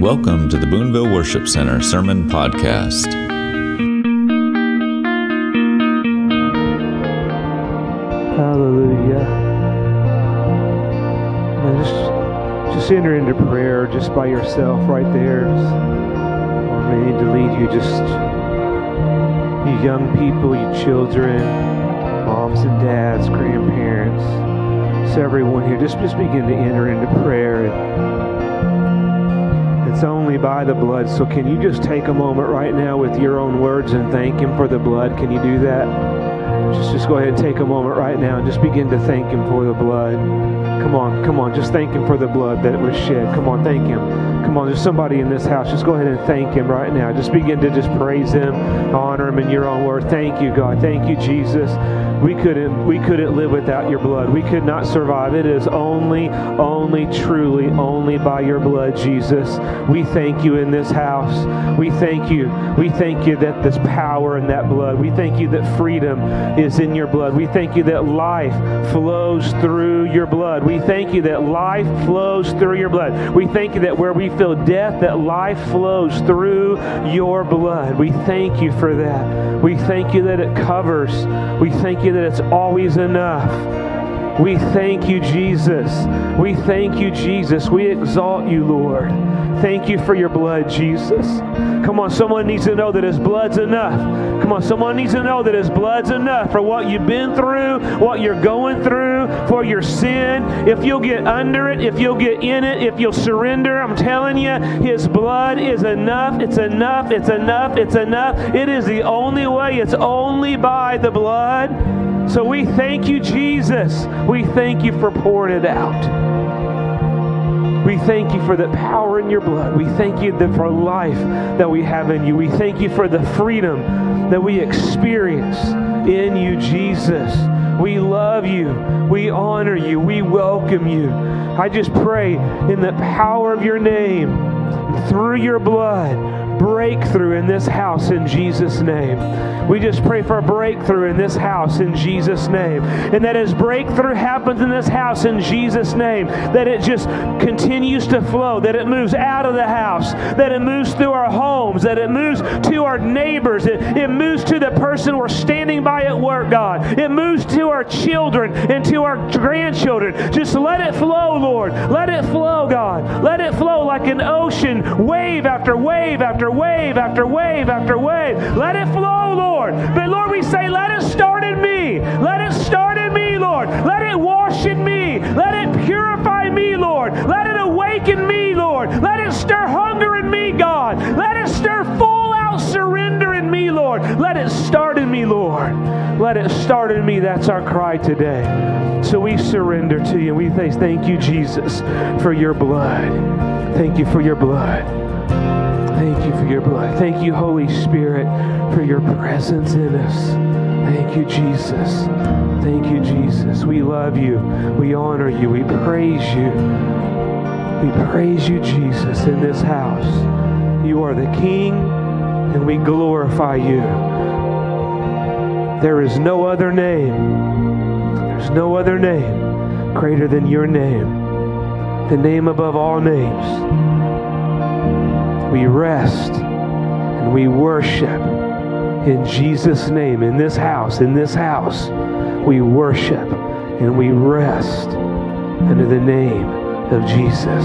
Welcome to the Boonville Worship Center Sermon Podcast. Hallelujah. Just, just enter into prayer just by yourself right there. May need to lead you just you young people, you children, moms and dads, grandparents, so everyone here. Just just begin to enter into prayer. It's only by the blood. So can you just take a moment right now with your own words and thank him for the blood? Can you do that? Just, just go ahead and take a moment right now and just begin to thank Him for the blood. Come on, come on. Just thank Him for the blood that was shed. Come on, thank Him. Come on, there's somebody in this house. Just go ahead and thank Him right now. Just begin to just praise Him, honor Him in your own word. Thank you, God. Thank you, Jesus. We couldn't, we couldn't live without your blood. We could not survive. It is only, only, truly, only by your blood, Jesus. We thank you in this house. We thank you. We thank you that this power in that blood. We thank you that freedom is in your blood. We thank you that life flows through your blood. We thank you that life flows through your blood. We thank you that where we feel death, that life flows through your blood. We thank you for that. We thank you that it covers. We thank you that it's always enough. We thank you, Jesus. We thank you, Jesus. We exalt you, Lord. Thank you for your blood, Jesus. Come on, someone needs to know that His blood's enough. Come on, someone needs to know that His blood's enough for what you've been through, what you're going through, for your sin. If you'll get under it, if you'll get in it, if you'll surrender, I'm telling you, His blood is enough. It's enough. It's enough. It's enough. It is the only way. It's only by the blood. So we thank you, Jesus. We thank you for pouring it out. We thank you for the power in your blood. We thank you for life that we have in you. We thank you for the freedom that we experience in you, Jesus. We love you. We honor you. We welcome you. I just pray in the power of your name, through your blood, breakthrough in this house in Jesus' name. We just pray for a breakthrough in this house in Jesus' name. And that as breakthrough happens in this house in Jesus' name, that it just continues to flow, that it moves out of the house, that it moves through our homes, that it moves to our neighbors, it, it moves to the person we're standing by at work, God. It moves to our children and to our grandchildren. Just let it flow, Lord. Let it flow, God. Let it flow like an ocean, wave after wave after wave after wave after wave. Let it flow, Lord. But Lord, we say, let it start in me. Let it start in me, Lord. Let it wash in me. Let it purify me, Lord. Let it awaken me, Lord. Let it stir hunger in me, God. Let it stir full out surrender in me, Lord. Let it start in me, Lord. Let it start in me. That's our cry today. So we surrender to you. We say, thank you, Jesus, for your blood. Thank you for your blood. Thank you for your blood. Thank you, Holy Spirit, for your presence in us. Thank you, Jesus. Thank you, Jesus. We love you. We honor you. We praise you. We praise you, Jesus, in this house. You are the King, and we glorify you. There is no other name. There's no other name greater than your name, the name above all names we rest and we worship in Jesus' name. In this house, in this house, we worship and we rest under the name of Jesus.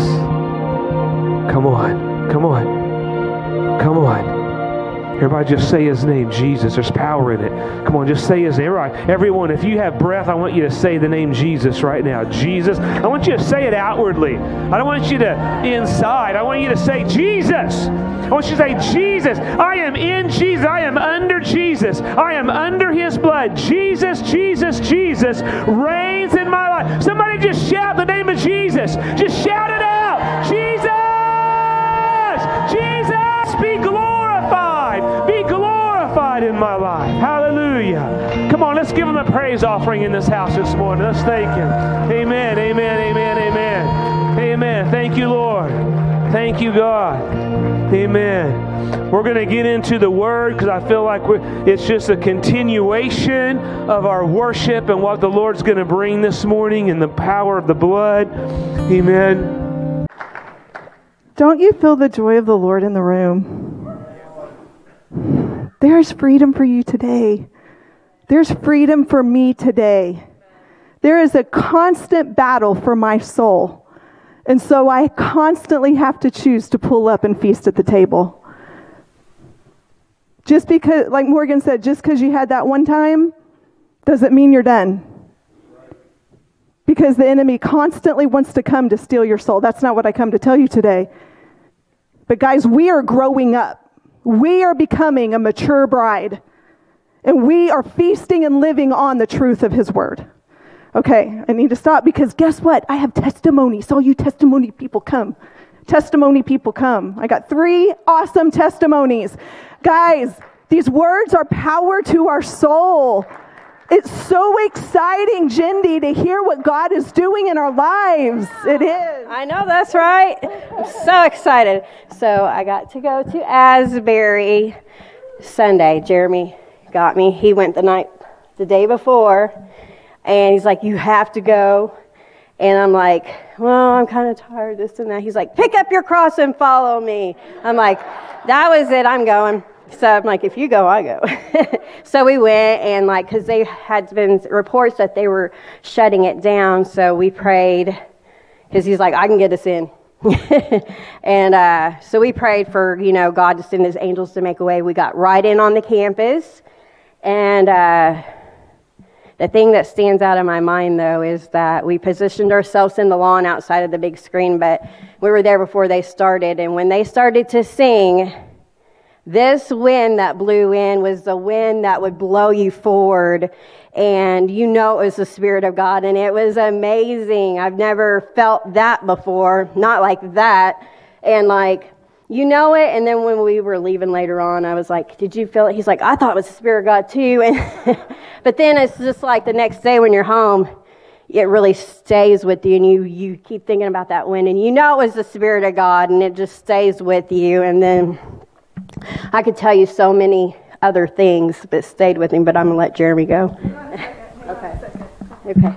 Come on, come on, come on. Everybody just say his name, Jesus. There's power in it. Come on, just say his name. Everybody, everyone, if you have breath, I want you to say the name Jesus right now. Jesus. I want you to say it outwardly. I don't want you to inside. I want you to say Jesus. I want you to say Jesus. I am in Jesus. I am under Jesus. I am under his blood. Jesus, Jesus, Jesus reigns in my life. Somebody just shout the name of Jesus. Just shout it out. Jesus. Jesus. Be. Praise offering in this house this morning. Let's thank him. Amen. Amen. Amen. Amen. Amen. Thank you, Lord. Thank you, God. Amen. We're going to get into the Word because I feel like it's just a continuation of our worship and what the Lord's going to bring this morning in the power of the blood. Amen. Don't you feel the joy of the Lord in the room? There's freedom for you today. There's freedom for me today. There is a constant battle for my soul. And so I constantly have to choose to pull up and feast at the table. Just because, like Morgan said, just because you had that one time doesn't mean you're done. Because the enemy constantly wants to come to steal your soul. That's not what I come to tell you today. But guys, we are growing up. We are becoming a mature bride. And we are feasting and living on the truth of his word. Okay, I need to stop because guess what? I have testimony. So, you testimony people come. Testimony people come. I got three awesome testimonies. Guys, these words are power to our soul. It's so exciting, Jindy, to hear what God is doing in our lives. It is. I know that's right. I'm so excited. So I got to go to Asbury Sunday. Jeremy got me. He went the night, the day before, and he's like, "You have to go." And I'm like, "Well, I'm kind of tired. This and that." He's like, "Pick up your cross and follow me." I'm like, "That was it. I'm going." So I'm like, if you go, I go. so we went, and like, because they had been reports that they were shutting it down. So we prayed, because he's like, I can get us in. and uh, so we prayed for, you know, God to send his angels to make a way. We got right in on the campus. And uh, the thing that stands out in my mind, though, is that we positioned ourselves in the lawn outside of the big screen, but we were there before they started. And when they started to sing, this wind that blew in was the wind that would blow you forward. And you know it was the Spirit of God. And it was amazing. I've never felt that before. Not like that. And like, you know it. And then when we were leaving later on, I was like, Did you feel it? He's like, I thought it was the Spirit of God too. And but then it's just like the next day when you're home, it really stays with you and you, you keep thinking about that wind and you know it was the Spirit of God and it just stays with you. And then I could tell you so many other things that stayed with me, but I'm going to let Jeremy go. okay. Okay.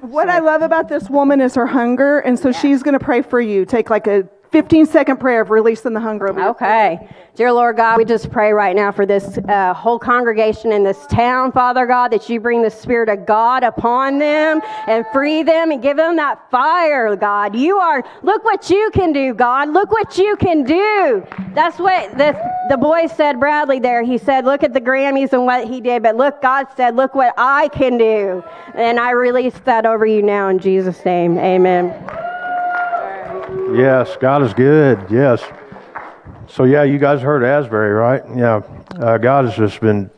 What I love about this woman is her hunger, and so she's going to pray for you. Take like a 15 second prayer of releasing the hunger. Okay. Dear Lord God, we just pray right now for this uh, whole congregation in this town, Father God, that you bring the Spirit of God upon them and free them and give them that fire, God. You are, look what you can do, God. Look what you can do. That's what the, the boy said, Bradley, there. He said, look at the Grammys and what he did, but look, God said, look what I can do. And I release that over you now in Jesus' name. Amen. Yes, God is good. Yes. So yeah, you guys heard Asbury, right? Yeah, uh, God has just been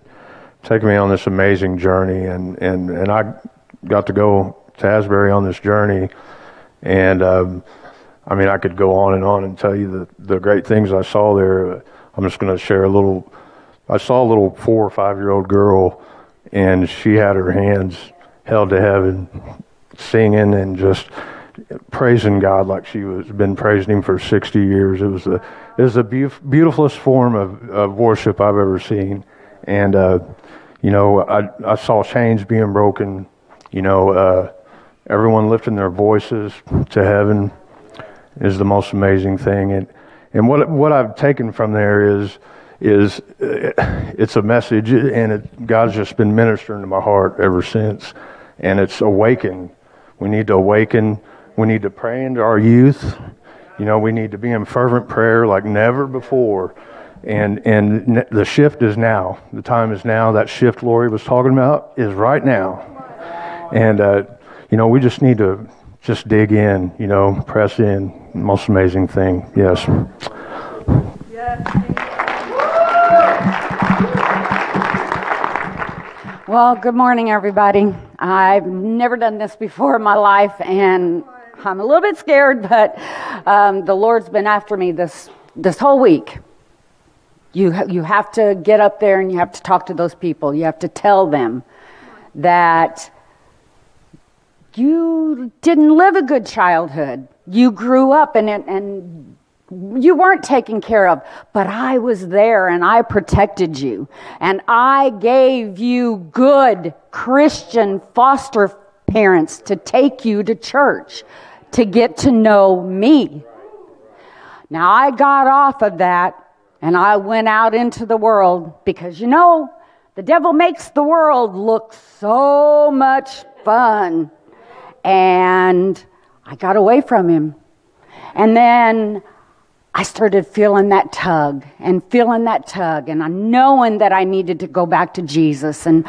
taking me on this amazing journey, and and and I got to go to Asbury on this journey, and um, I mean I could go on and on and tell you the the great things I saw there. I'm just going to share a little. I saw a little four or five year old girl, and she had her hands held to heaven, singing and just praising God like she was been praising Him for 60 years. It was the it was the be- beautifulest form of, of worship I've ever seen, and uh, you know I I saw chains being broken. You know, uh, everyone lifting their voices to heaven is the most amazing thing, and and what what I've taken from there is is uh, it's a message, and it, God's just been ministering to my heart ever since, and it's awakened. We need to awaken we need to pray into our youth. You know, we need to be in fervent prayer like never before. And and the shift is now. The time is now. That shift Lorie was talking about is right now. And uh, you know, we just need to just dig in. You know, press in. Most amazing thing. Yes. Well, good morning, everybody. I've never done this before in my life, and I'm a little bit scared, but um, the Lord's been after me this this whole week. You you have to get up there and you have to talk to those people. You have to tell them that you didn't live a good childhood. You grew up and and you weren't taken care of, but I was there and I protected you. And I gave you good Christian foster parents to take you to church to get to know me. Now I got off of that and I went out into the world because you know, the devil makes the world look so much fun. And I got away from him. And then I started feeling that tug and feeling that tug and knowing that I needed to go back to Jesus. And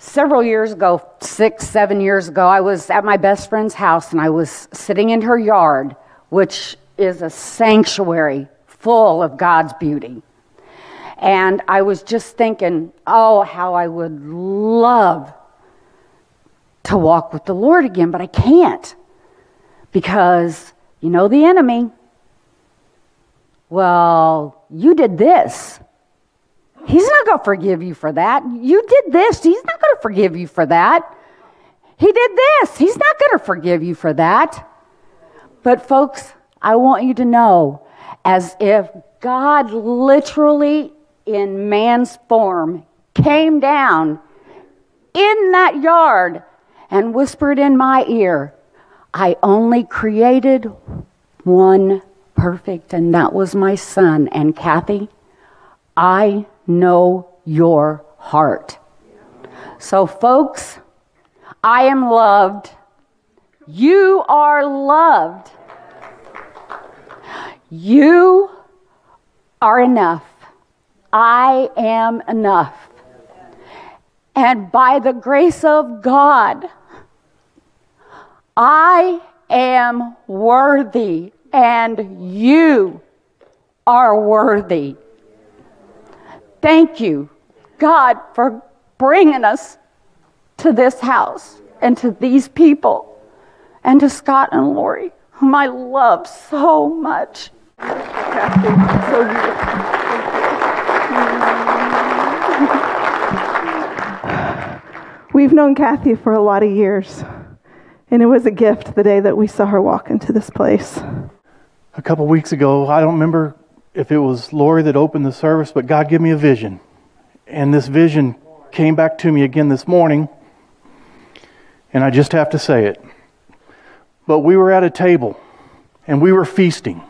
several years ago, six, seven years ago, I was at my best friend's house and I was sitting in her yard, which is a sanctuary full of God's beauty. And I was just thinking, oh, how I would love to walk with the Lord again, but I can't because you know the enemy. Well, you did this. He's not going to forgive you for that. You did this. He's not going to forgive you for that. He did this. He's not going to forgive you for that. But, folks, I want you to know as if God literally, in man's form, came down in that yard and whispered in my ear, I only created one perfect, and that was my son. And Kathy, I know your heart. So, folks, I am loved. You are loved. You are enough. I am enough. And by the grace of God, I am worthy, and you are worthy. Thank you, God, for bringing us to this house and to these people and to Scott and Lorie, whom I love so much. We've known Kathy for a lot of years. And it was a gift the day that we saw her walk into this place. A couple weeks ago, I don't remember if it was Lorie that opened the service, but God gave me a vision. And this vision came back to me again this morning. And I just have to say it. But we were at a table and we were feasting.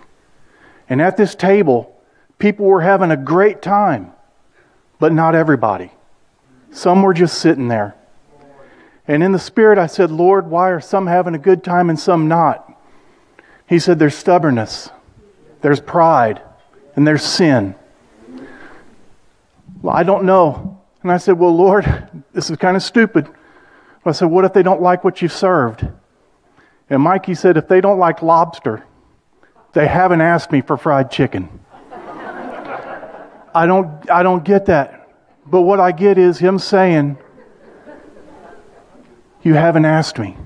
And at this table, people were having a great time, but not everybody. Some were just sitting there. And in the spirit, I said, Lord, why are some having a good time and some not? He said, There's stubbornness, there's pride, and there's sin. Well, I don't know. And I said, Well, Lord, this is kind of stupid. I said, What if they don't like what you've served? And Mikey said, If they don't like lobster, they haven't asked me for fried chicken. I don't, I don't get that. But what I get is him saying, you haven't asked me.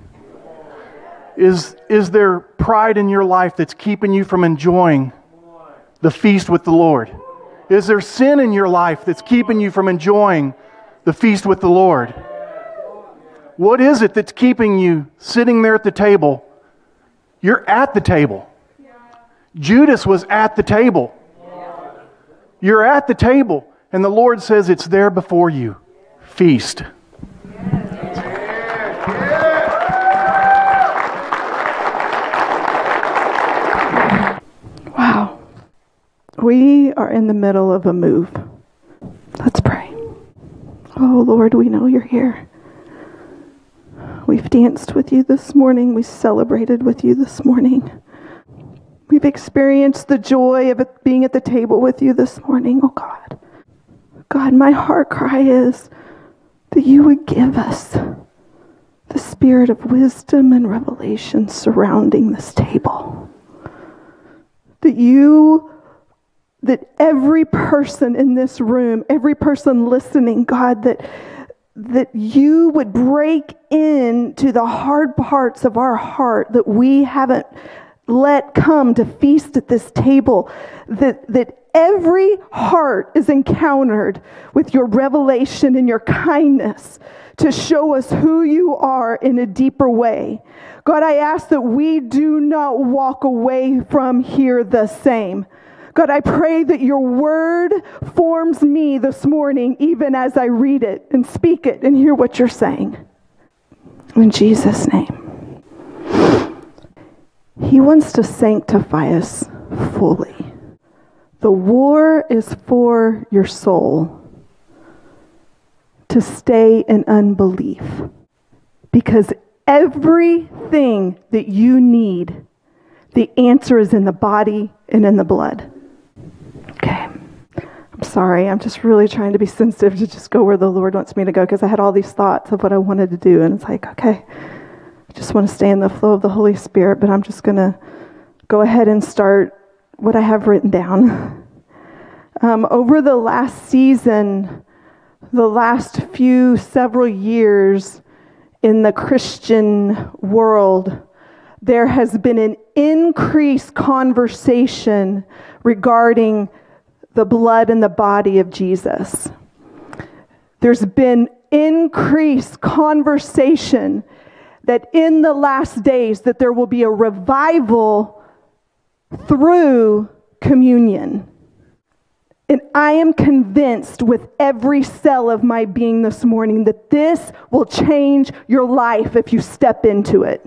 Is, is there pride in your life that's keeping you from enjoying the feast with the Lord? Is there sin in your life that's keeping you from enjoying the feast with the Lord? What is it that's keeping you sitting there at the table? You're at the table. Judas was at the table. You're at the table, and the Lord says it's there before you. Feast. We are in the middle of a move. Let's pray. Oh, Lord, we know you're here. We've danced with you this morning. We celebrated with you this morning. We've experienced the joy of being at the table with you this morning, oh God. God, my heart cry is that you would give us the spirit of wisdom and revelation surrounding this table. That you that every person in this room, every person listening, God, that that you would break into the hard parts of our heart that we haven't let come to feast at this table, that, that every heart is encountered with your revelation and your kindness to show us who you are in a deeper way. God, I ask that we do not walk away from here the same. God, I pray that your word forms me this morning, even as I read it and speak it and hear what you're saying. In Jesus' name. He wants to sanctify us fully. The war is for your soul to stay in unbelief because everything that you need, the answer is in the body and in the blood. I'm sorry. I'm just really trying to be sensitive to just go where the Lord wants me to go because I had all these thoughts of what I wanted to do. And it's like, okay, I just want to stay in the flow of the Holy Spirit, but I'm just going to go ahead and start what I have written down. Um, over the last season, the last few several years in the Christian world, there has been an increased conversation regarding the blood and the body of Jesus. There's been increased conversation that in the last days that there will be a revival through communion. And I am convinced with every cell of my being this morning that this will change your life if you step into it.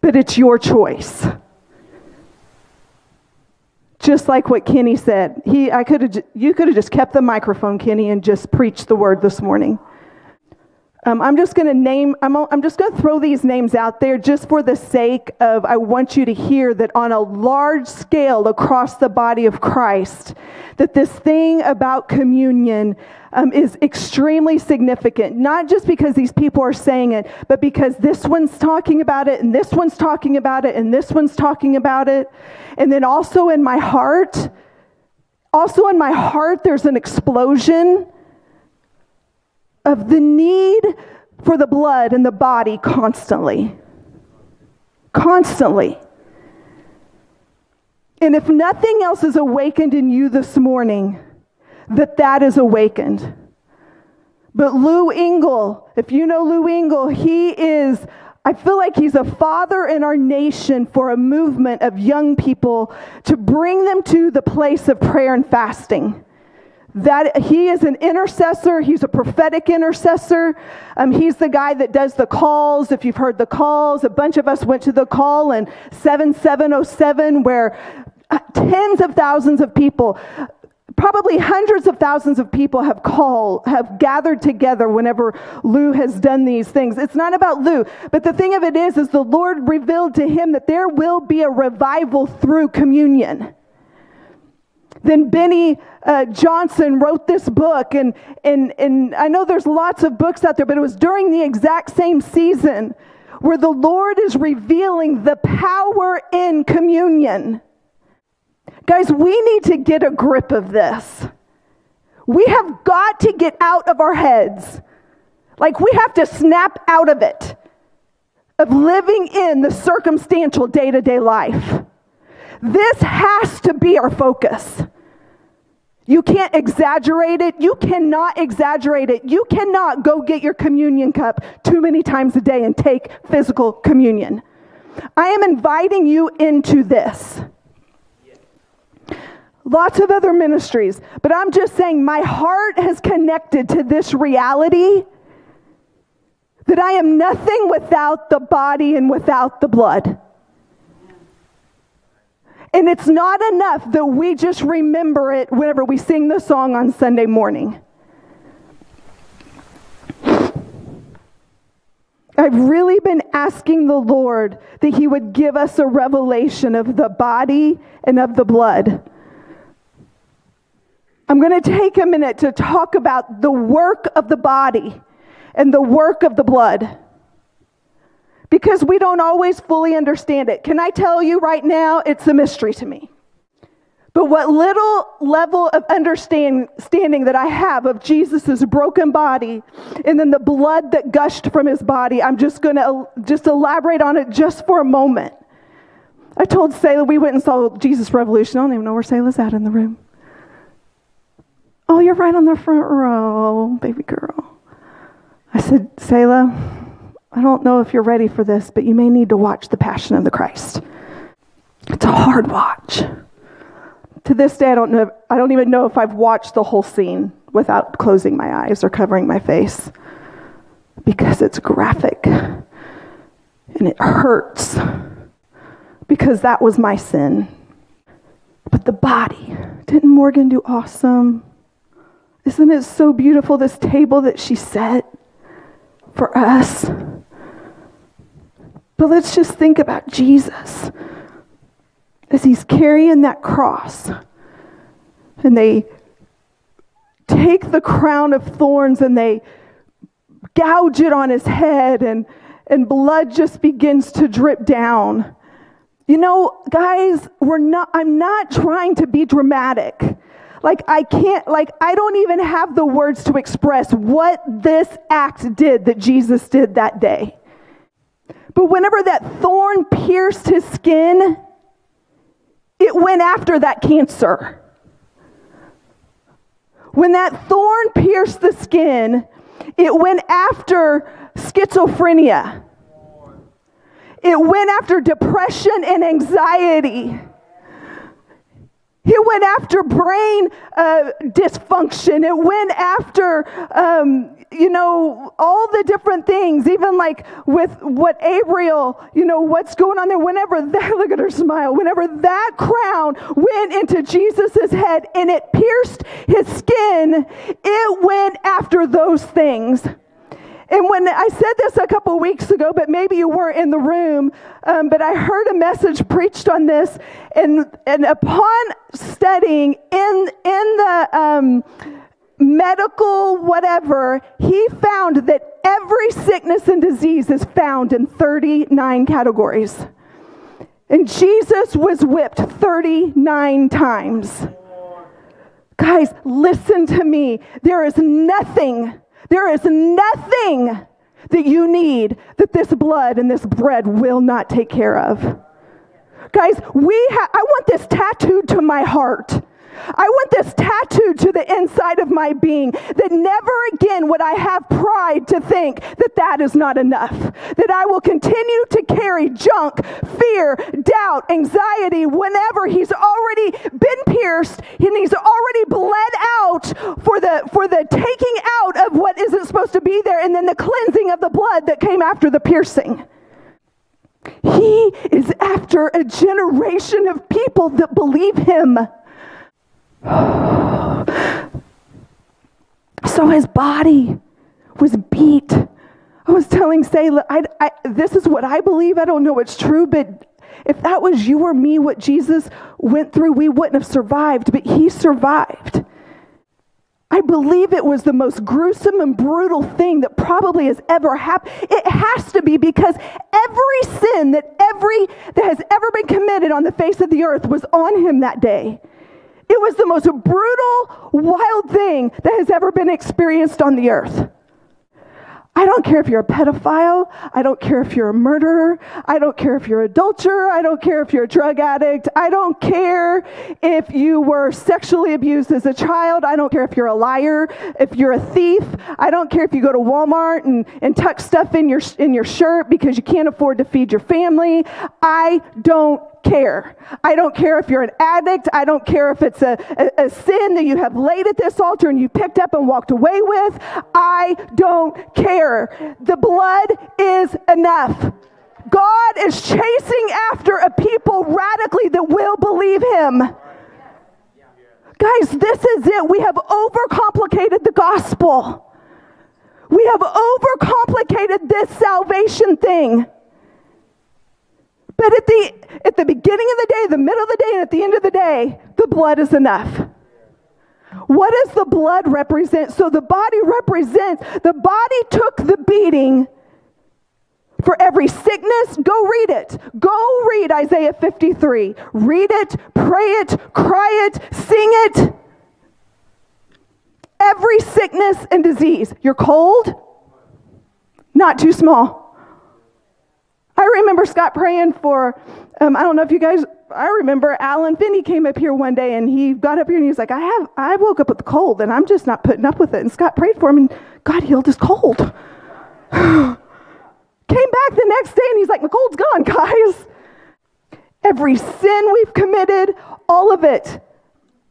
But it's your choice just like what Kenny said. He, I could have, you could have just kept the microphone, Kenny, and just preached the word this morning. Um, I'm just going to name, I'm, I'm just going to throw these names out there just for the sake of, I want you to hear that on a large scale across the body of Christ, that this thing about communion um, is extremely significant. Not just because these people are saying it, but because this one's talking about it, and this one's talking about it, and this one's talking about it. And then also in my heart, also in my heart, there's an explosion of the need for the blood in the body constantly. Constantly. And if nothing else is awakened in you this morning, that that is awakened. But Lou Engle, if you know Lou Engle, he is, I feel like he's a father in our nation for a movement of young people to bring them to the place of prayer and fasting that he is an intercessor. He's a prophetic intercessor. Um, he's the guy that does the calls. If you've heard the calls a bunch of us went to the call in 7707 where uh, tens of thousands of people probably hundreds of thousands of people have called have gathered together whenever lou has done these things. It's not about lou but the thing of it is is the lord revealed to him that there will be a revival through communion then Beni uh, Johnson wrote this book, and, and, and I know there's lots of books out there, but it was during the exact same season where the Lord is revealing the power in communion. Guys, we need to get a grip of this. We have got to get out of our heads. Like we have to snap out of it, of living in the circumstantial day to day life. This has to be our focus. You can't exaggerate it. You cannot exaggerate it. You cannot go get your communion cup too many times a day and take physical communion. I am inviting you into this. Lots of other ministries, but I'm just saying my heart has connected to this reality that I am nothing without the body and without the blood. And it's not enough that we just remember it whenever we sing the song on Sunday morning. I've really been asking the Lord that He would give us a revelation of the body and of the blood. I'm going to take a minute to talk about the work of the body and the work of the blood because we don't always fully understand it. Can I tell you right now, it's a mystery to me. But what little level of understanding that I have of Jesus' broken body and then the blood that gushed from his body, I'm just going to just elaborate on it just for a moment. I told Selah we went and saw Jesus Revolution. I don't even know where Selah's at in the room. Oh, you're right on the front row, baby girl. I said, Selah, I don't know if you're ready for this, but you may need to watch The Passion of the Christ. It's a hard watch. To this day, I don't know. I don't even know if I've watched the whole scene without closing my eyes or covering my face because it's graphic and it hurts because that was my sin. But the body, didn't Morgan do awesome? Isn't it so beautiful, this table that she set for us? But let's just think about Jesus as he's carrying that cross. And they take the crown of thorns and they gouge it on his head, and, and blood just begins to drip down. You know, guys, we're not, I'm not trying to be dramatic. Like, I can't, like, I don't even have the words to express what this act did that Jesus did that day. But whenever that thorn pierced his skin, it went after that cancer. When that thorn pierced the skin, it went after schizophrenia. It went after depression and anxiety. It went after brain uh, dysfunction. It went after, um, you know, all the different things, even like with what Ariel, you know, what's going on there. Whenever that, look at her smile, whenever that crown went into Jesus' head and it pierced his skin, it went after those things. And when I said this a couple weeks ago, but maybe you weren't in the room, um, but I heard a message preached on this, and and upon studying in in the um, medical whatever, he found that every sickness and disease is found in 39 categories. And Jesus was whipped 39 times. Guys, listen to me. There is nothing there is nothing that you need that this blood and this bread will not take care of. Guys, we ha- I want this tattooed to my heart. I want this tattooed to the inside of my being that never again would I have pride to think that that is not enough. That I will continue to carry junk, fear, doubt, anxiety whenever he's already been pierced and he's already bled out for the for the taking out of what isn't supposed to be there and then the cleansing of the blood that came after the piercing. He is after a generation of people that believe him. So his body was beat. I was telling Selah, I, I, this is what I believe. I don't know it's true, but if that was you or me, what Jesus went through, we wouldn't have survived, but he survived. I believe it was the most gruesome and brutal thing that probably has ever happened. It has to be because every sin that every that has ever been committed on the face of the earth was on him that day. It was the most brutal, wild thing that has ever been experienced on the earth. I don't care if you're a pedophile. I don't care if you're a murderer. I don't care if you're a adulterer. I don't care if you're a drug addict. I don't care if you were sexually abused as a child. I don't care if you're a liar, if you're a thief. I don't care if you go to Walmart and, and tuck stuff in your, in your shirt because you can't afford to feed your family. I don't care. I don't care if you're an addict. I don't care if it's a, a, a, sin that you have laid at this altar and you picked up and walked away with. I don't care. The blood is enough. God is chasing after a people radically that will believe him. Guys, this is it. We have overcomplicated the gospel. We have overcomplicated this salvation thing. But at the, at the beginning of the day, the middle of the day, and at the end of the day, the blood is enough. What does the blood represent? So the body represents, the body took the beating for every sickness. Go read it. Go read Isaiah 53. Read it, pray it, cry it, sing it. Every sickness and disease. You're cold? Not too small. I remember Scott praying for, um, I don't know if you guys, I remember Alan Finney came up here one day and he got up here and he was like, I have, I woke up with a cold and I'm just not putting up with it. And Scott prayed for him and God healed his cold. came back the next day and he's like, my cold's gone, guys. Every sin we've committed, all of it.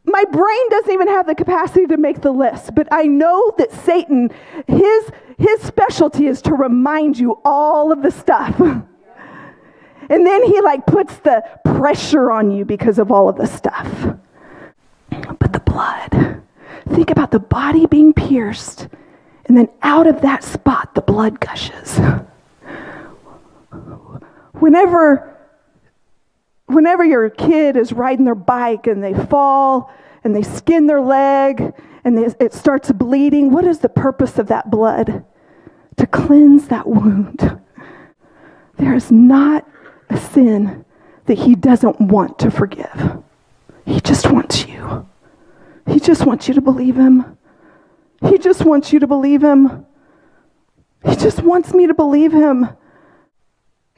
My brain doesn't even have the capacity to make the list, but I know that Satan, his, his specialty is to remind you all of the stuff. And then he like puts the pressure on you because of all of the stuff. But the blood, think about the body being pierced, and then out of that spot, the blood gushes. Whenever whenever your kid is riding their bike and they fall and they skin their leg and they, it starts bleeding, what is the purpose of that blood? To cleanse that wound. There is not a sin that he doesn't want to forgive. He just wants you. He just wants you to believe him. He just wants you to believe him. He just wants me to believe him.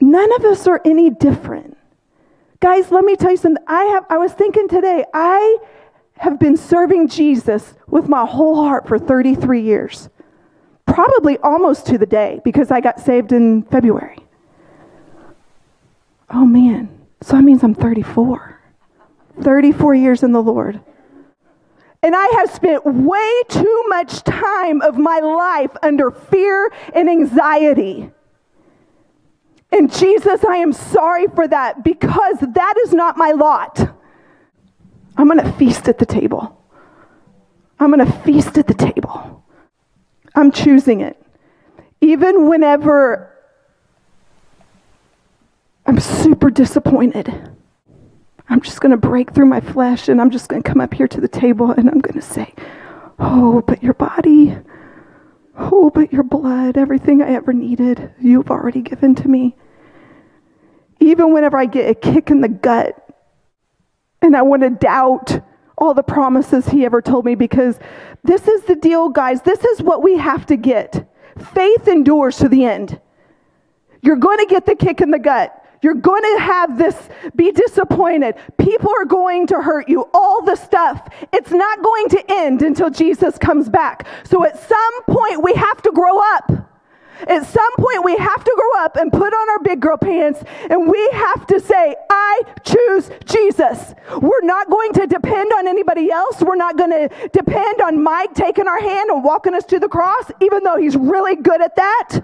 None of us are any different. Guys, let me tell you something. I have I was thinking today, I have been serving Jesus with my whole heart for 33 years. Probably almost to the day because I got saved in February. Oh man. So that means I'm 34. 34 years in the Lord. And I have spent way too much time of my life under fear and anxiety. And Jesus, I am sorry for that because that is not my lot. I'm going to feast at the table. I'm going to feast at the table. I'm choosing it. Even whenever I'm super disappointed, I'm just going to break through my flesh and I'm just going to come up here to the table and I'm going to say, Oh, but your body, oh, but your blood, everything I ever needed, you've already given to me. Even whenever I get a kick in the gut and I want to doubt all the promises he ever told me because this is the deal, guys. This is what we have to get. Faith endures to the end. You're going to get the kick in the gut. You're going to have this, be disappointed. People are going to hurt you, all the stuff. It's not going to end until Jesus comes back. So at some point, we have to grow up. At some point, we have to grow up and put on our big girl pants and we have to say, I choose Jesus. We're not going to depend on anybody else. We're not going to depend on Mike taking our hand and walking us to the cross, even though he's really good at that.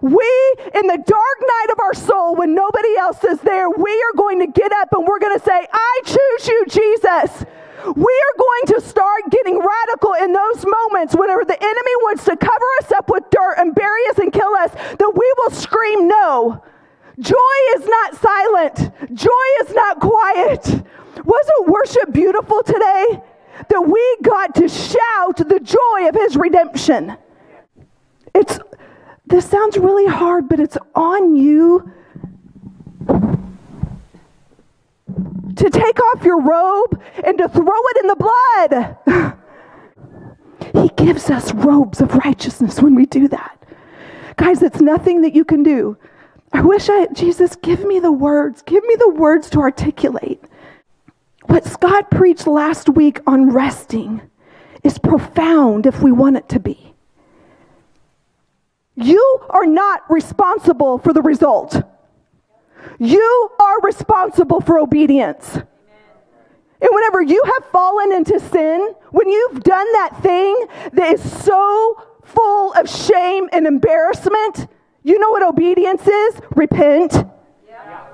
We, in the dark night of our soul, when nobody else is there, we are going to get up and we're going to say, I choose you, Jesus. We are going to start getting radical in those moments whenever the enemy wants to cover us up with dirt and bury us and kill us, that we will scream no. Joy is not silent, joy is not quiet. Wasn't worship beautiful today? That we got to shout the joy of his redemption. It's this sounds really hard, but it's on you to take off your robe and to throw it in the blood. He gives us robes of righteousness when we do that. Guys, it's nothing that you can do. I wish I, Jesus, give me the words. Give me the words to articulate. What Scott preached last week on resting is profound if we want it to be. You are not responsible for the result. You are responsible for obedience. And whenever you have fallen into sin, when you've done that thing that is so full of shame and embarrassment, you know what obedience is? Repent. Yeah.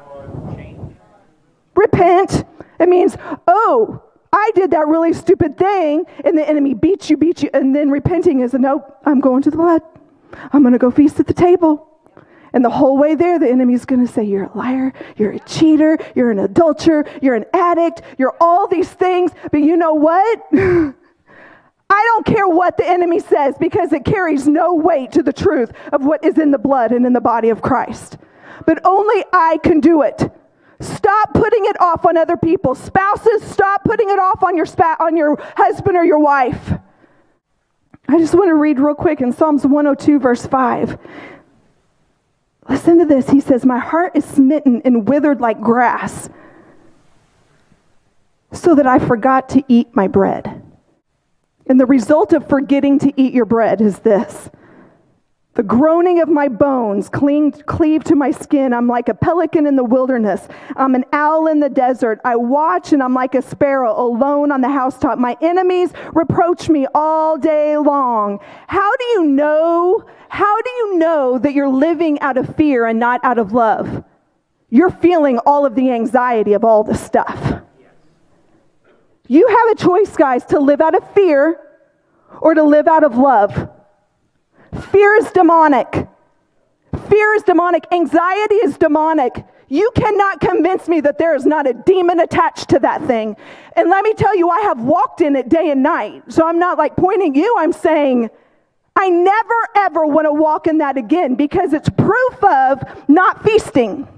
Repent. It means, oh, I did that really stupid thing, and the enemy beats you, beats you, and then repenting is, nope, I'm going to the blood. I'm going to go feast at the table. And the whole way there, the enemy's going to say, You're a liar, you're a cheater, you're an adulterer, you're an addict, you're all these things. But you know what? I don't care what the enemy says because it carries no weight to the truth of what is in the blood and in the body of Christ. But only I can do it. Stop putting it off on other people. Spouses, stop putting it off on your, spa- on your husband or your wife. I just want to read real quick in Psalms 102, verse 5. Listen to this. He says, My heart is smitten and withered like grass, so that I forgot to eat my bread. And the result of forgetting to eat your bread is this the groaning of my bones cleave to my skin. I'm like a pelican in the wilderness. I'm an owl in the desert. I watch and I'm like a sparrow alone on the housetop. My enemies reproach me all day long. How do you know? How do you know that you're living out of fear and not out of love? you're feeling all of the anxiety of all this stuff. You have a choice, guys, to live out of fear or to live out of love. Fear is demonic. Fear is demonic. Anxiety is demonic. You cannot convince me that there is not a demon attached to that thing. And let me tell you, I have walked in it day and night. So I'm not like pointing you, I'm saying, I never ever want to walk in that again because it's proof of not feasting.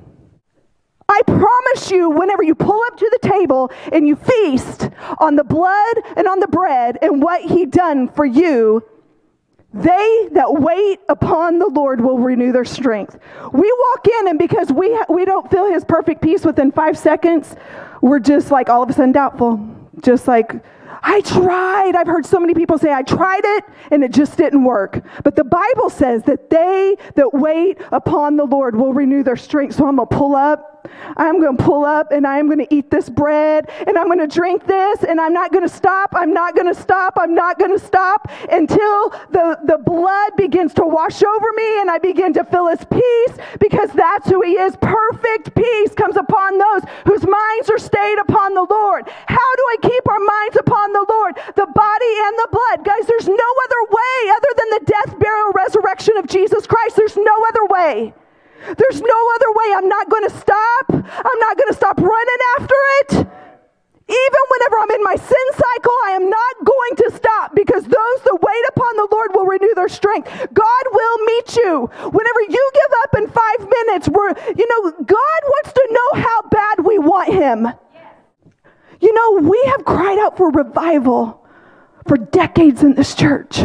I promise you, whenever you pull up to the table and you feast on the blood and on the bread and what He done for you, they that wait upon the Lord will renew their strength. We walk in, and because we, ha- we don't feel His perfect peace within five seconds, we're just like all of a sudden doubtful. Just like, I tried. I've heard so many people say, I tried it and it just didn't work. But the Bible says that they that wait upon the Lord will renew their strength. So I'm going to pull up I'm going to pull up and I'm going to eat this bread and I'm going to drink this and I'm not going to stop. I'm not going to stop. I'm not going to stop until the, the blood begins to wash over me and I begin to feel his peace because that's who he is. Perfect peace comes upon those whose minds are stayed upon the Lord. How do I keep our minds upon the Lord? The body and the blood. Guys, there's no other way other than the death, burial, resurrection of Jesus Christ. There's no other way. There's no other way. I'm not going to stop. I'm not going to stop running after it. Even whenever I'm in my sin cycle, I am not going to stop because those that wait upon the Lord will renew their strength. God will meet you. Whenever you give up in five minutes, we're, you know, God wants to know how bad we want Him. You know, we have cried out for revival for decades in this church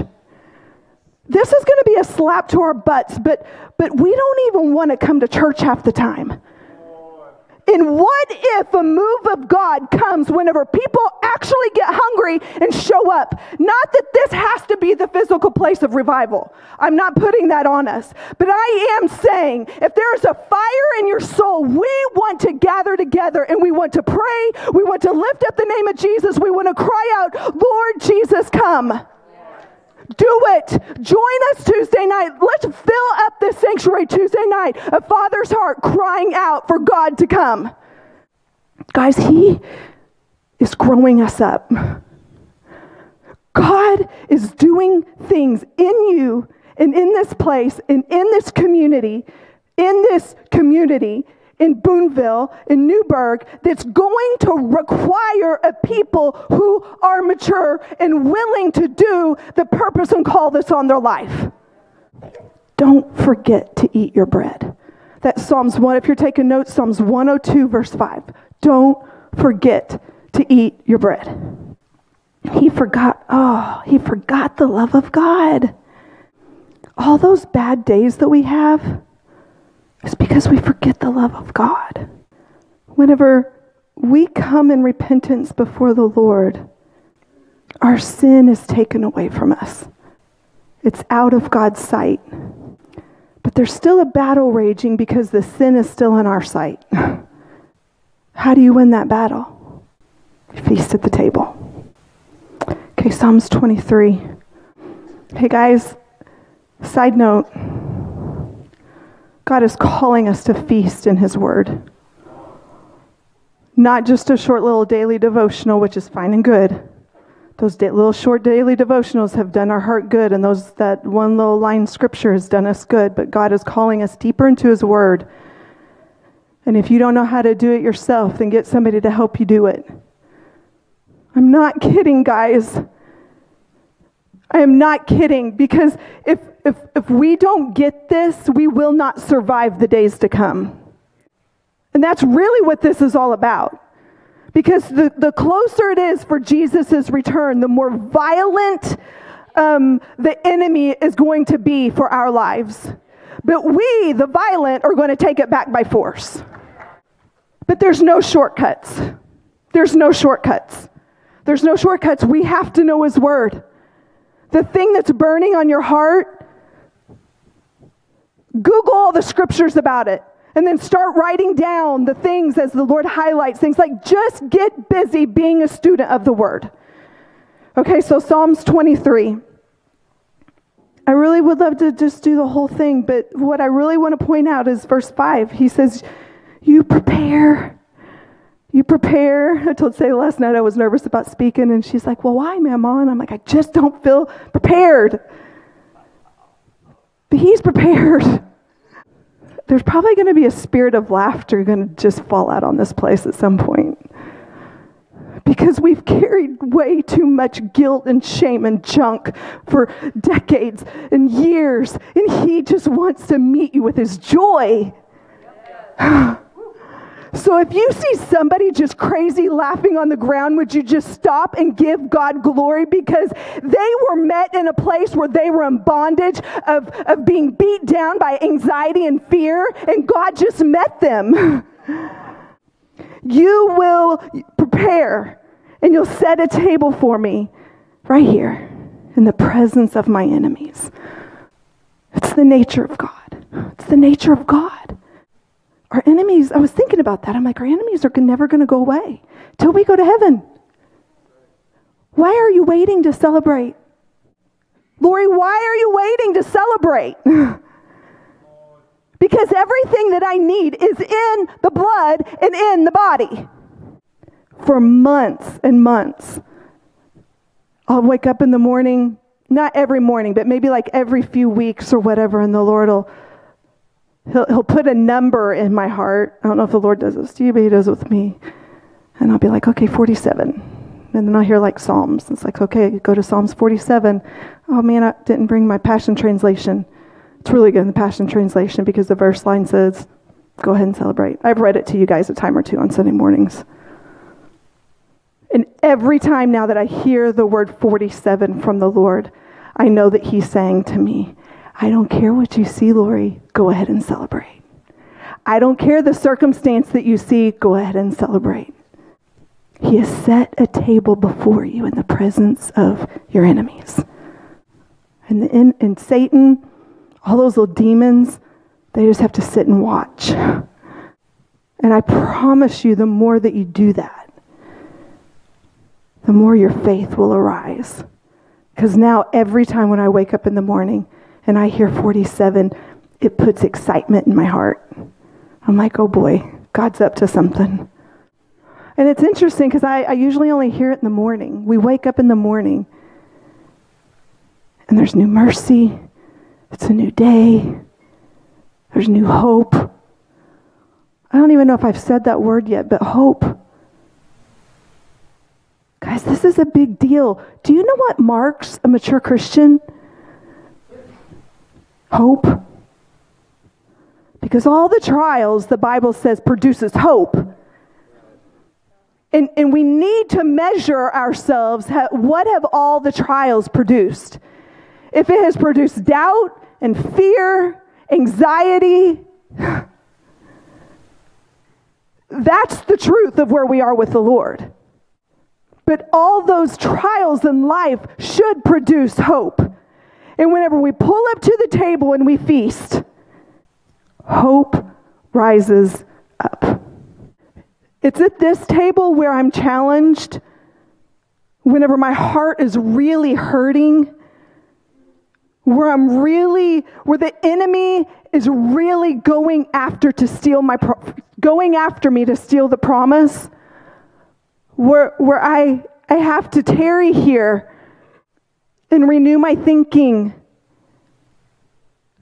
this is going to be a slap to our butts, but, but we don't even want to come to church half the time. And what if a move of God comes whenever people actually get hungry and show up? Not that this has to be the physical place of revival. I'm not putting that on us. But I am saying if there is a fire in your soul, we want to gather together and we want to pray. We want to lift up the name of Jesus. We want to cry out, Lord Jesus, come. Do it. Join us Tuesday night. Let's fill up this sanctuary Tuesday night. A father's heart crying out for God to come. Guys, He is growing us up. God is doing things in you and in this place and in this community, in this community in Boonville, in Newburgh, that's going to require a people who are mature and willing to do the purpose and call that's on their life. Don't forget to eat your bread. That's Psalms 1. If you're taking notes, Psalms 102, verse 5. Don't forget to eat your bread. He forgot, oh, he forgot the love of God. All those bad days that we have, it's because we forget the love of God. Whenever we come in repentance before the Lord, our sin is taken away from us. It's out of God's sight. But there's still a battle raging because the sin is still in our sight. How do you win that battle? feast at the table. Okay, Psalms 23. Hey guys, side note God is calling us to feast in His Word. Not just a short little daily devotional, which is fine and good. Those da- little short daily devotionals have done our heart good, and those that one little line scripture has done us good. But God is calling us deeper into His Word. And if you don't know how to do it yourself, then get somebody to help you do it. I'm not kidding, guys. I am not kidding because if, if, if we don't get this, we will not survive the days to come. And that's really what this is all about. Because the, the closer it is for Jesus' return, the more violent um, the enemy is going to be for our lives. But we, the violent, are going to take it back by force. But there's no shortcuts. There's no shortcuts. There's no shortcuts. We have to know His Word the thing that's burning on your heart, Google all the scriptures about it. And then start writing down the things as the Lord highlights things like just get busy being a student of the word. Okay, so Psalms 23. I really would love to just do the whole thing, but what I really want to point out is verse 5. He says, You prepare. You prepare. I told Selah last night I was nervous about speaking, and she's like, Well, why, Mama? And I'm like, I just don't feel prepared. He's prepared. There's probably going to be a spirit of laughter going to just fall out on this place at some point because we've carried way too much guilt and shame and junk for decades and years, and He just wants to meet you with His joy. So if you see somebody just crazy laughing on the ground, would you just stop and give God glory because they were met in a place where they were in bondage of, of being beat down by anxiety and fear, and God just met them. You will prepare and you'll set a table for me right here in the presence of my enemies. It's the nature of God. It's the nature of God. Our enemies, I was thinking about that. I'm like, our enemies are never going to go away till we go to heaven. Why are you waiting to celebrate? Lorie, why are you waiting to celebrate? because everything that I need is in the blood and in the body. For months and months, I'll wake up in the morning, not every morning, but maybe like every few weeks or whatever, and the Lord will. He'll, he'll put a number in my heart. I don't know if the Lord does this to you, but He does it with me. And I'll be like, okay, 47. And then I'll hear like Psalms. It's like, okay, go to Psalms 47. Oh man, I didn't bring my Passion Translation. It's really good in the Passion Translation because the verse line says, go ahead and celebrate. I've read it to you guys a time or two on Sunday mornings. And every time now that I hear the word 47 from the Lord, I know that He's saying to me, I don't care what you see, Lorie, go ahead and celebrate. I don't care the circumstance that you see, go ahead and celebrate. He has set a table before you in the presence of your enemies. And, the, and Satan, all those little demons, they just have to sit and watch. And I promise you, the more that you do that, the more your faith will arise. Because now, every time when I wake up in the morning and I hear 47, it puts excitement in my heart. I'm like, oh boy, God's up to something. And it's interesting because I, I, usually only hear it in the morning. We wake up in the morning and there's new mercy, it's a new day. There's new hope. I don't even know if I've said that word yet, but hope. Guys, this is a big deal. Do you know what marks a mature Christian? Hope. Because all the trials, the Bible says, produces hope. And, and we need to measure ourselves. What have all the trials produced? If it has produced doubt, and fear, anxiety. That's the truth of where we are with the Lord. But all those trials in life should produce hope. And whenever we pull up to the table and we feast, hope rises up. It's at this table where I'm challenged, whenever my heart is really hurting where I'm really, where the enemy is really going after to steal my, going after me to steal the promise, where, where I, I have to tarry here and renew my thinking.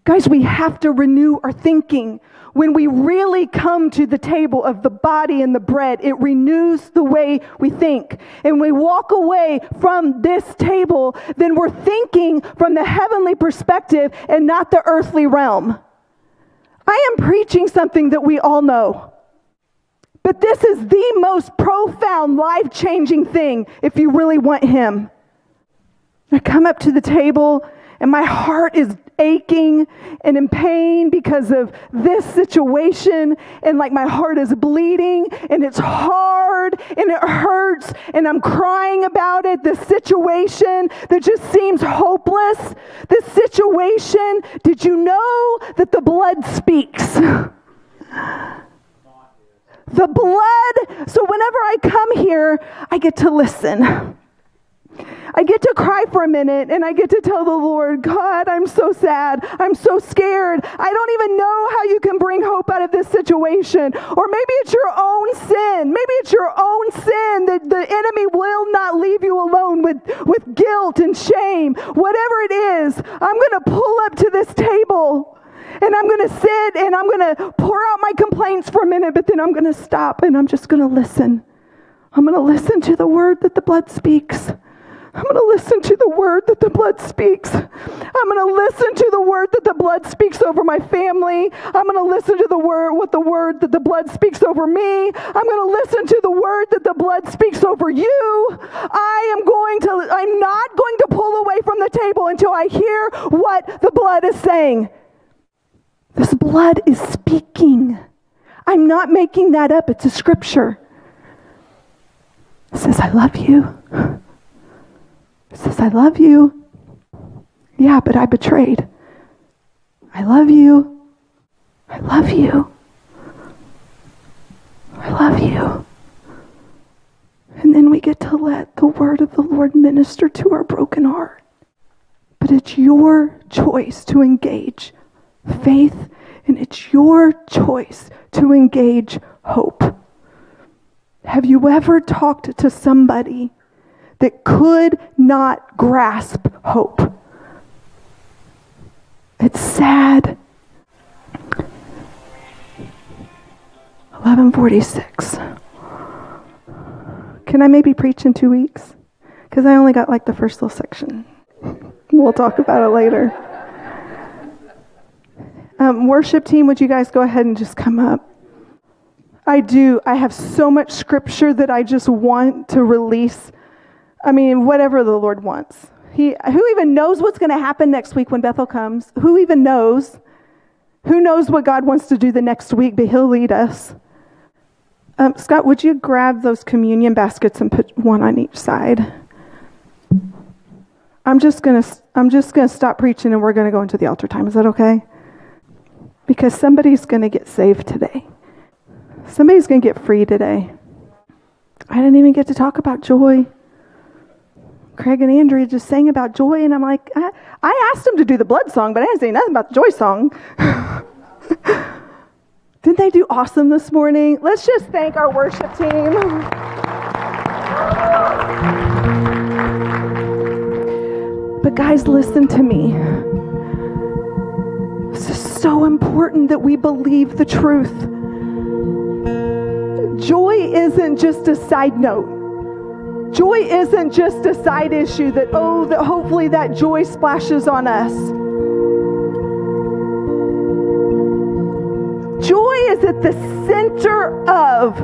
Guys, we have to renew our thinking. When we really come to the table of the body and the bread, it renews the way we think. And we walk away from this table, then we're thinking from the heavenly perspective and not the earthly realm. I am preaching something that we all know. But this is the most profound, life changing thing if you really want Him. I come up to the table and my heart is aching and in pain because of this situation. And like my heart is bleeding and it's hard and it hurts and I'm crying about it. This situation that just seems hopeless. This situation did you know that the blood speaks? The blood. So whenever I come here I get to listen I get to cry for a minute and I get to tell the Lord, God, I'm so sad. I'm so scared. I don't even know how you can bring hope out of this situation. Or maybe it's your own sin. Maybe it's your own sin that the enemy will not leave you alone with, with guilt and shame. Whatever it is, I'm going to pull up to this table and I'm going to sit and I'm going to pour out my complaints for a minute, but then I'm going to stop and I'm just going to listen. I'm going to listen to the word that the blood speaks. I'm going to listen to the word that the blood speaks. I'm going to listen to the word that the blood speaks over my family. I'm going to listen to the word what the word that the blood speaks over me. I'm going to listen to the word that the blood speaks over you. I am going to I'm not going to pull away from the table until I hear what the blood is saying. This blood is speaking. I'm not making that up. It's a scripture. It says, I love you. It says, I love you. Yeah, but I betrayed. I love you. I love you. I love you. And then we get to let the word of the Lord minister to our broken heart. But it's your choice to engage faith, and it's your choice to engage hope. Have you ever talked to somebody that could not grasp hope? It's sad. 1146. Can I maybe preach in two weeks? Because I only got like the first little section. We'll talk about it later. Um, worship team, would you guys go ahead and just come up? I do. I have so much scripture that I just want to release. I mean, whatever the Lord wants. He, who even knows what's going to happen next week when Bethel comes? Who even knows? Who knows what God wants to do the next week, but He'll lead us. Um, Scott, would you grab those communion baskets and put one on each side? I'm just gonna I'm just gonna stop preaching and we're gonna go into the altar time. Is that okay? Because somebody's gonna get saved today. Somebody's gonna get free today. I didn't even get to talk about joy. Craig and Andrea just sang about joy, and I'm like, I, I asked them to do the blood song, but I didn't say nothing about the joy song. Didn't they do awesome this morning? Let's just thank our worship team. But, guys, listen to me. This is so important that we believe the truth. Joy isn't just a side note. Joy isn't just a side issue that, oh, that hopefully that joy splashes on us. Joy is at the center of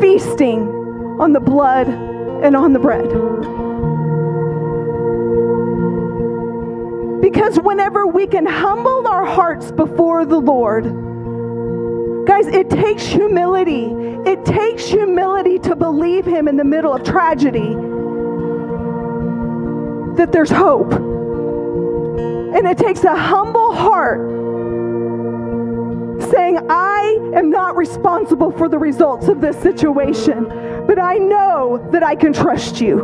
feasting on the blood and on the bread. Because whenever we can humble our hearts before the Lord, guys, it takes humility. It takes humility to believe Him in the middle of tragedy that there's hope. And it takes a humble heart saying, I am not responsible for the results of this situation, but I know that I can trust you.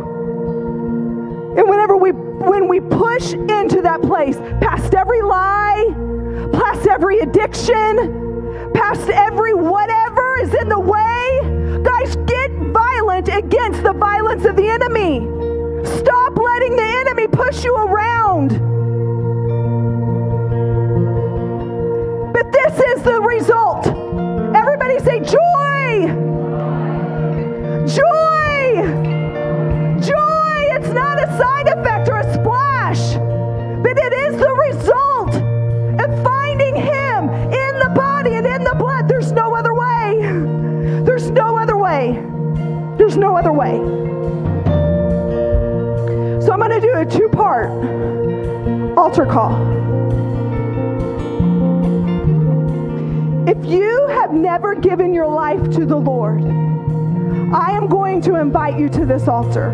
And whenever we when we push into that place, past every lie, past every addiction, past every whatever is in the way, guys, get violent against the violence of the enemy. Stop letting the enemy push you around. But this is the result. Everybody say joy. There's no other way. So I'm going to do a two part altar call. If you have never given your life to the Lord, I am going to invite you to this altar.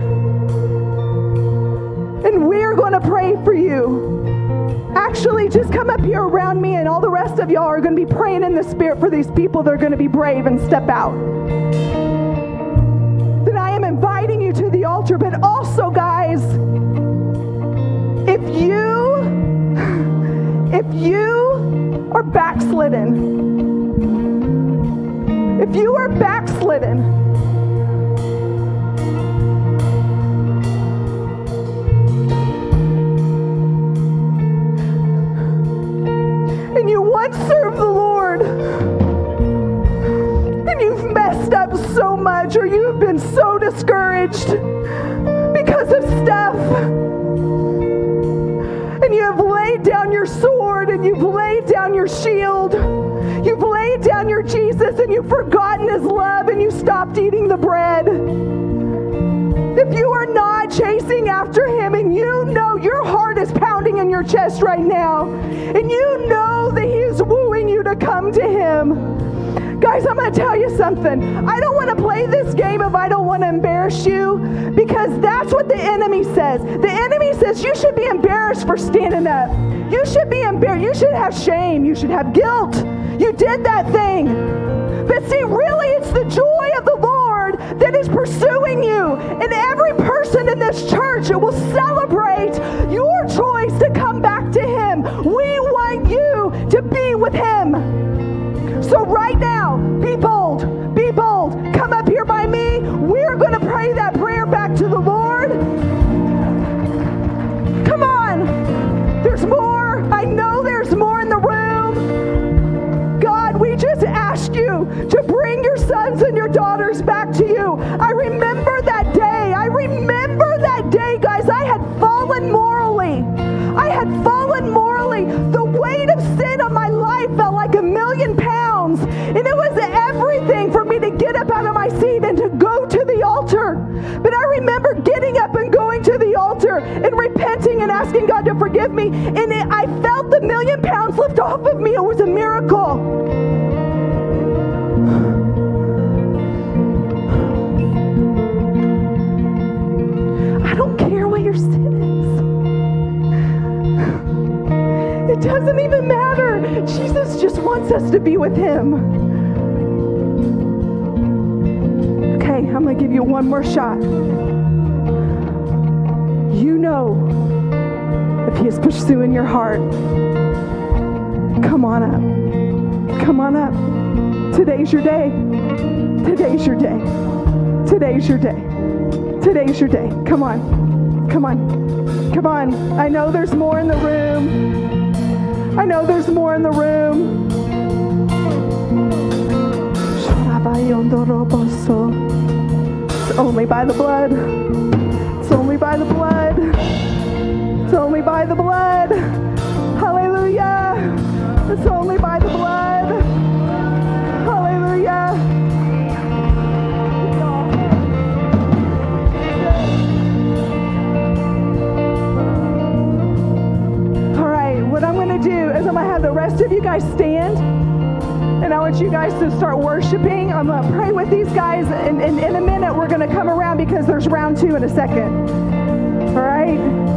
And we're going to pray for you. Actually, just come up here around me, and all the rest of y'all are going to be praying in the Spirit for these people that are going to be brave and step out inviting you to the altar. But also, guys, if you if you are backslidden, if you are backslidden, and you once served the Lord, and you've up so much, or you have been so discouraged because of stuff, and you have laid down your sword, and you've laid down your shield, you've laid down your Jesus, and you've forgotten his love, and you stopped eating the bread. If you are not chasing after him and you know your heart is pounding in your chest right now, and you know that he is wooing you to come to him, guys, I'm going to tell you something. I don't want to play this game if I don't want to embarrass you because that's what the enemy says. The enemy says you should be embarrassed for standing up. You should be embarrassed. You should have shame. You should have guilt. You did that thing. But see, really, it's the joy of the Lord that is pursuing you. And every person in this church it will celebrate your choice to come back to Him. We want you to be with Him. So, right now, be bold. Be bold. Come up here by me. We're going to pray that prayer back to the Lord. Come on. There's more. I know there's more in the room. God, we just ask you to bring up out of my seat and to go to the altar. But I remember getting up and going to the altar and repenting and asking God to forgive me. And it, I felt the million pounds lift off of me. It was a miracle. I don't care what your sin is. It doesn't even matter. Jesus just wants us to be with him. I'm going to give you one more shot. You know if he is pursuing your heart. Come on up. Come on up. Today's your day. Today's your day. Today's your day. Today's your day. Come on. Come on. Come on. I know there's more in the room. I know there's more in the room. It's only by the blood. It's only by the blood. It's only by the blood. Hallelujah. It's only by the blood. Hallelujah. All right, what I'm going to do is I'm going to have the rest of you guys stand. And I want you guys to start worshiping. I'm going to pray with these guys. And, and in a minute, we're going to come around because there's round two in a second. All right?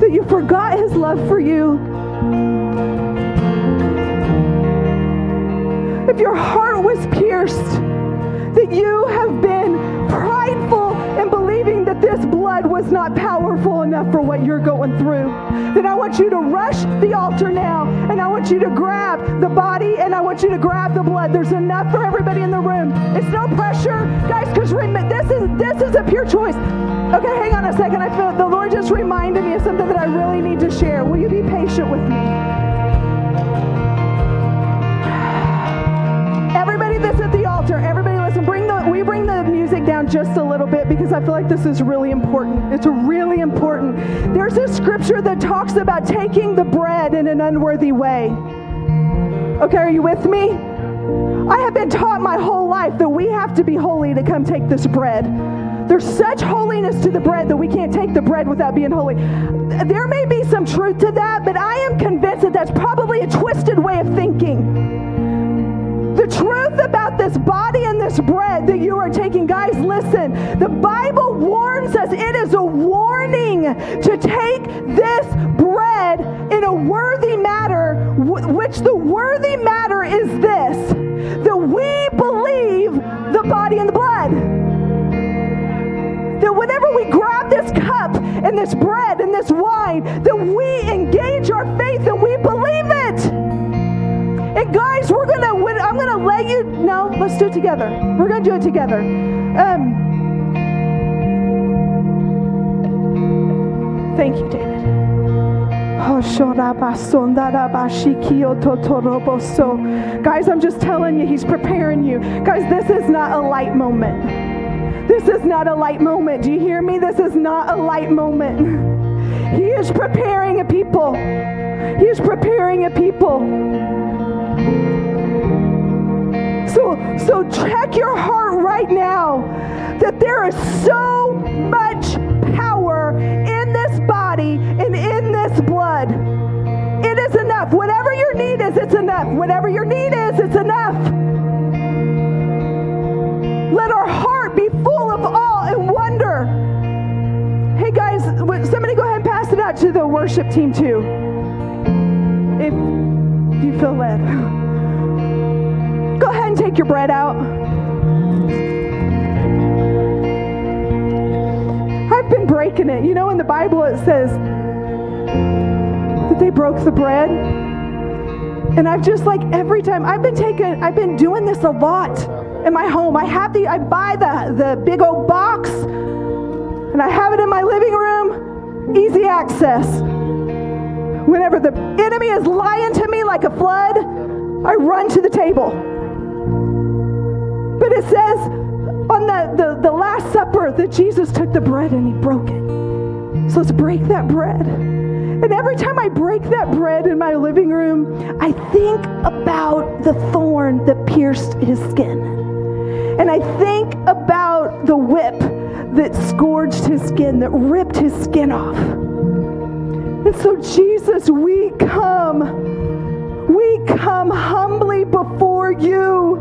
That you forgot his love for you, if your heart was pierced, that you have been this blood was not powerful enough for what you're going through, then I want you to rush the altar now and I want you to grab the body and I want you to grab the blood. There's enough for everybody in the room. It's no pressure, guys, because this is this is a pure choice. Okay, hang on a second. I feel the Lord just reminded me of something that I really need to share. Will you be patient with me? Everybody that's at the altar, everybody listen, bring the we bring the music down just a little bit because I feel like this is really important. It's really important. There's a scripture that talks about taking the bread in an unworthy way. Okay, are you with me? I have been taught my whole life that we have to be holy to come take this bread. There's such holiness to the bread that we can't take the bread without being holy. There may be some truth to that, but I am convinced that that's probably a twisted way of thinking. The truth about this body and this bread that you are taking, guys, listen. The Bible warns us, it is a warning to take this bread in a worthy matter, which the worthy matter is this that we believe the body and the blood that whenever we grab this cup and this bread and this wine, that we engage our faith and we believe it. And guys, we're gonna. I'm gonna let you. No, let's do it together. We're gonna do it together. Um, thank you, David. Guys, I'm just telling you, he's preparing you. Guys, this is not a light moment. This is not a light moment. Do you hear me? This is not a light moment. He is preparing a people. He is preparing a people. So, so check your heart right now that there is so much power in this body and in this blood. It is enough. Whatever your need is, it's enough. Whatever your need is, it's enough. Somebody go ahead and pass it out to the worship team too. If you feel led. Go ahead and take your bread out. I've been breaking it. You know, in the Bible it says that they broke the bread. And I've just like every time I've been taking, I've been doing this a lot in my home. I have the, I buy the, the big old box and I have it in my living easy access. Whenever the enemy is lying to me like a flood, I run to the table. But it says on the, the, the Last Supper that Jesus took the bread and he broke it. So let's break that bread. And every time I break that bread in my living room, I think about the thorn that pierced his skin. And I think about the whip that scourged his skin, that ripped his skin off. And so, Jesus, we come. We come humbly before you.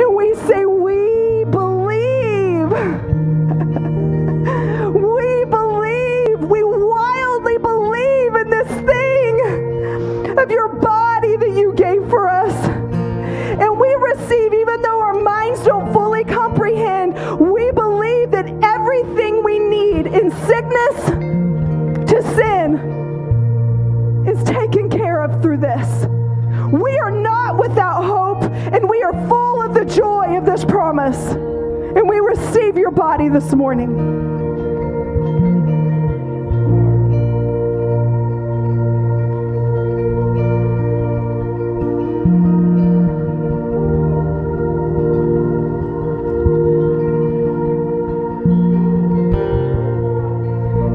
And we say, We believe. we believe. We wildly believe in this thing of your body that you gave for us. And we receive, even though our minds don't everything we need in sickness to sin is taken care of through this. We are not without hope, and we are full of the joy of this promise. And we receive your body this morning.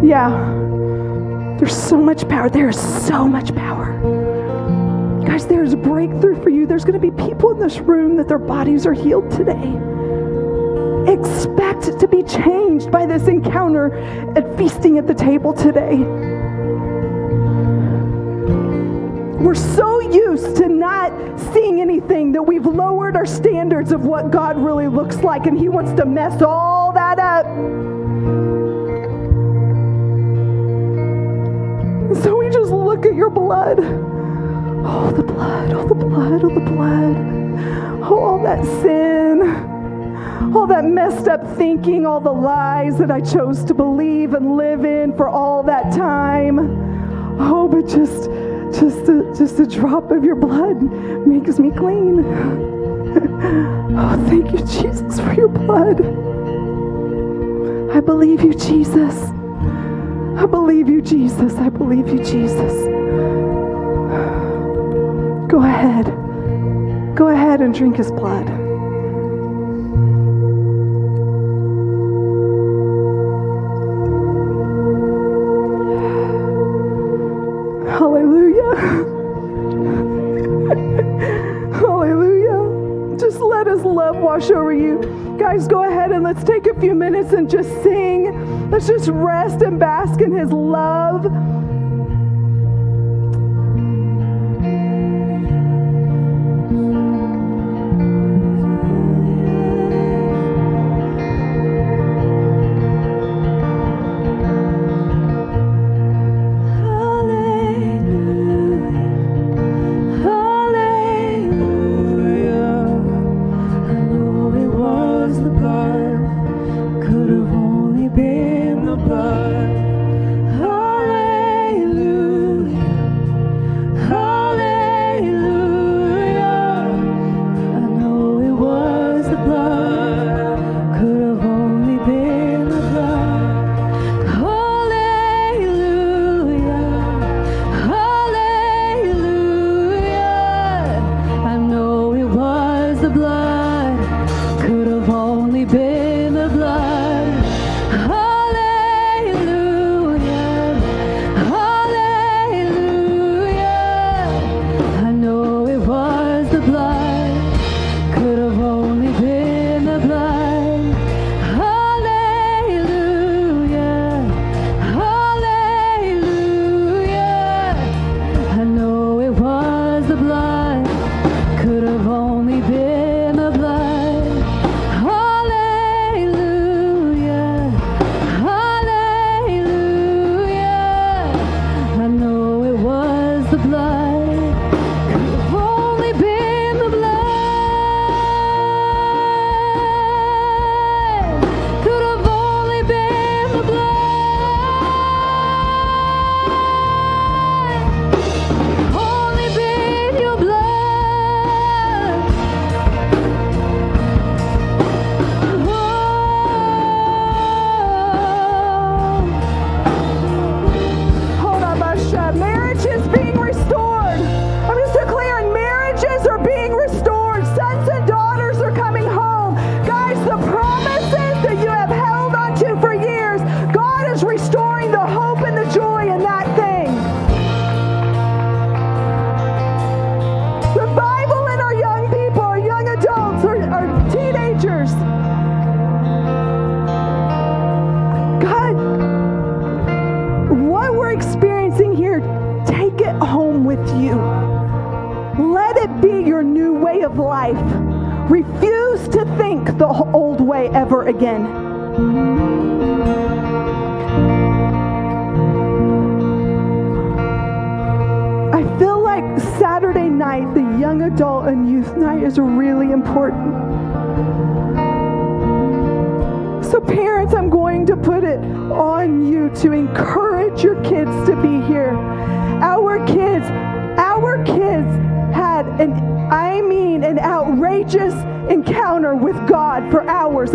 Yeah, there's so much power. There is so much power. Guys, there's a breakthrough for you. There's going to be people in this room that their bodies are healed today. Expect to be changed by this encounter at feasting at the table today. we're so used to not seeing anything that we've lowered our standards of what God really looks like, and He wants to mess all that up. So we just look at your blood. Oh, the blood, oh, the blood, oh, the blood. Oh, all that sin, all that messed up thinking, all the lies that I chose to believe and live in for all that time. Oh, but just, just, a, just a drop of your blood makes me clean. oh, thank you, Jesus, for your blood. I believe you, Jesus. I believe you, Jesus. I believe you, Jesus. Go ahead. Go ahead and drink his blood. Hallelujah. Hallelujah. Just let his love wash over you. Guys, go and let's take a few minutes and just sing. Let's just rest and bask in his love.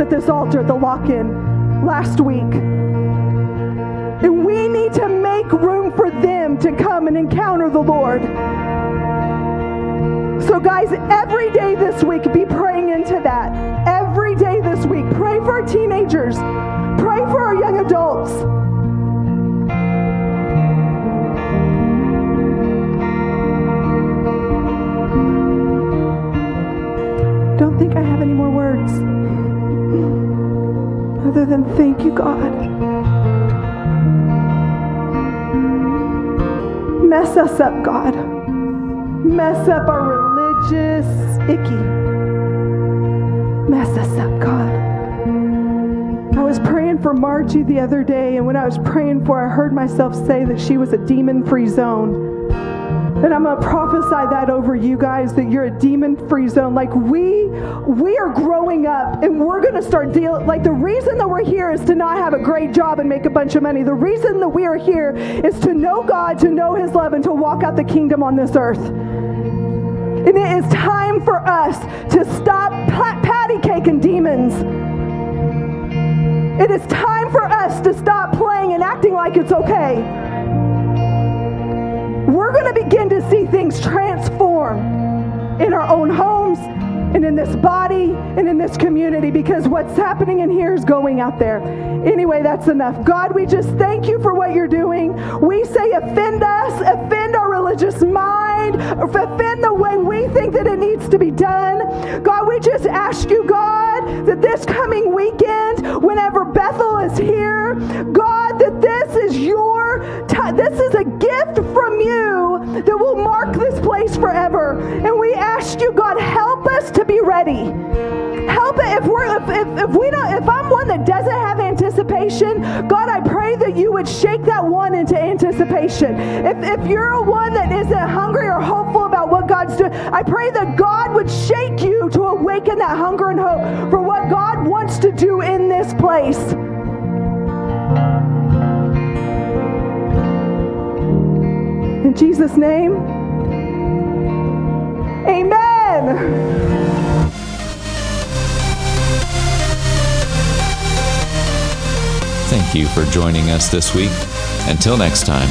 At this altar at the lock in last week. And we need to make room for them to come and encounter the Lord. So, guys, every day this week, be praying us up, God. mess up our religious icky. Mess us up, God. I was praying for Margie the other day, and when I was praying for her, I heard myself say that she was a demon free zone. And I'm gonna prophesy that over you guys that you're a demon-free zone. Like we, we are growing up, and we're gonna start dealing. Like the reason that we're here is to not have a great job and make a bunch of money. The reason that we are here is to know God, to know His love, and to walk out the kingdom on this earth. And it is time for us to stop pat- patty caking demons. It is time for us to stop playing and acting like it's okay we're going to begin to see things transform in our own homes and in this body and in this community because what's happening in here is going out there. Anyway, that's enough. God, we just thank you for what you're doing. We say, offend us, offend our religious mind, offend the way we think that it needs to be done. God, we just ask you, God, that this coming weekend, whenever Bethel is here, God, that this is your time. This is a gift from you that will mark this place forever. And we ask you, God, help us to be ready. Help it if we're if, if, if we don't if I'm one that doesn't have anticipation, God, I pray that you would shake that one into anticipation. If if you're a one that isn't hungry or hopeful about what God's doing, I pray that God would shake you to awaken that hunger and hope for what God wants to do in this place. Jesus' name, amen. Thank you for joining us this week. Until next time.